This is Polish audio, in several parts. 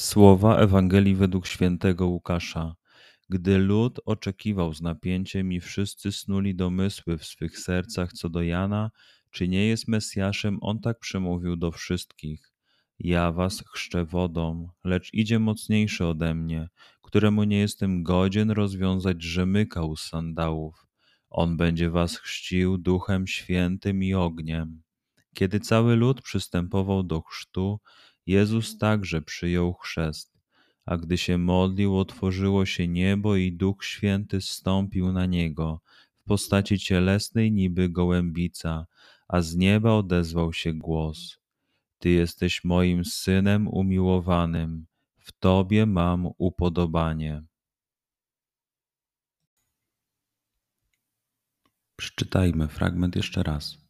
Słowa Ewangelii według świętego Łukasza. Gdy lud oczekiwał z napięciem i wszyscy snuli domysły w swych sercach co do Jana, czy nie jest Mesjaszem, on tak przemówił do wszystkich. Ja was chrzczę wodą, lecz idzie mocniejszy ode mnie, któremu nie jestem godzien rozwiązać rzemyka z sandałów. On będzie was chrzcił duchem świętym i ogniem. Kiedy cały lud przystępował do chrztu, Jezus także przyjął chrzest, a gdy się modlił, otworzyło się niebo i Duch Święty zstąpił na niego w postaci cielesnej niby gołębica, a z nieba odezwał się głos: Ty jesteś moim synem umiłowanym, w Tobie mam upodobanie. Przeczytajmy fragment jeszcze raz.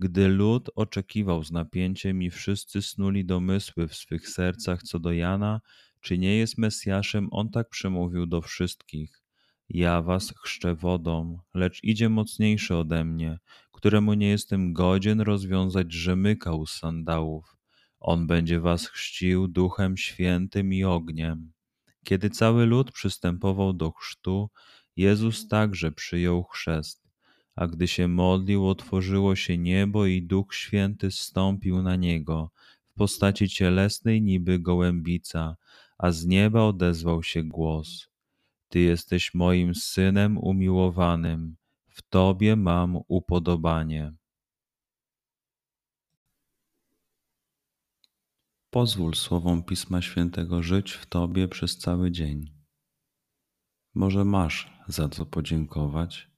Gdy lud oczekiwał z napięciem i wszyscy snuli domysły w swych sercach co do Jana, czy nie jest Mesjaszem, on tak przemówił do wszystkich. Ja was chrzczę wodą, lecz idzie mocniejszy ode mnie, któremu nie jestem godzien rozwiązać rzemyka z sandałów. On będzie was chrzcił duchem świętym i ogniem. Kiedy cały lud przystępował do chrztu, Jezus także przyjął chrzest a gdy się modlił, otworzyło się niebo i Duch Święty zstąpił na niego w postaci cielesnej niby gołębica, a z nieba odezwał się głos: Ty jesteś moim synem umiłowanym, w Tobie mam upodobanie. Pozwól słowom Pisma Świętego żyć w Tobie przez cały dzień. Może masz za co podziękować,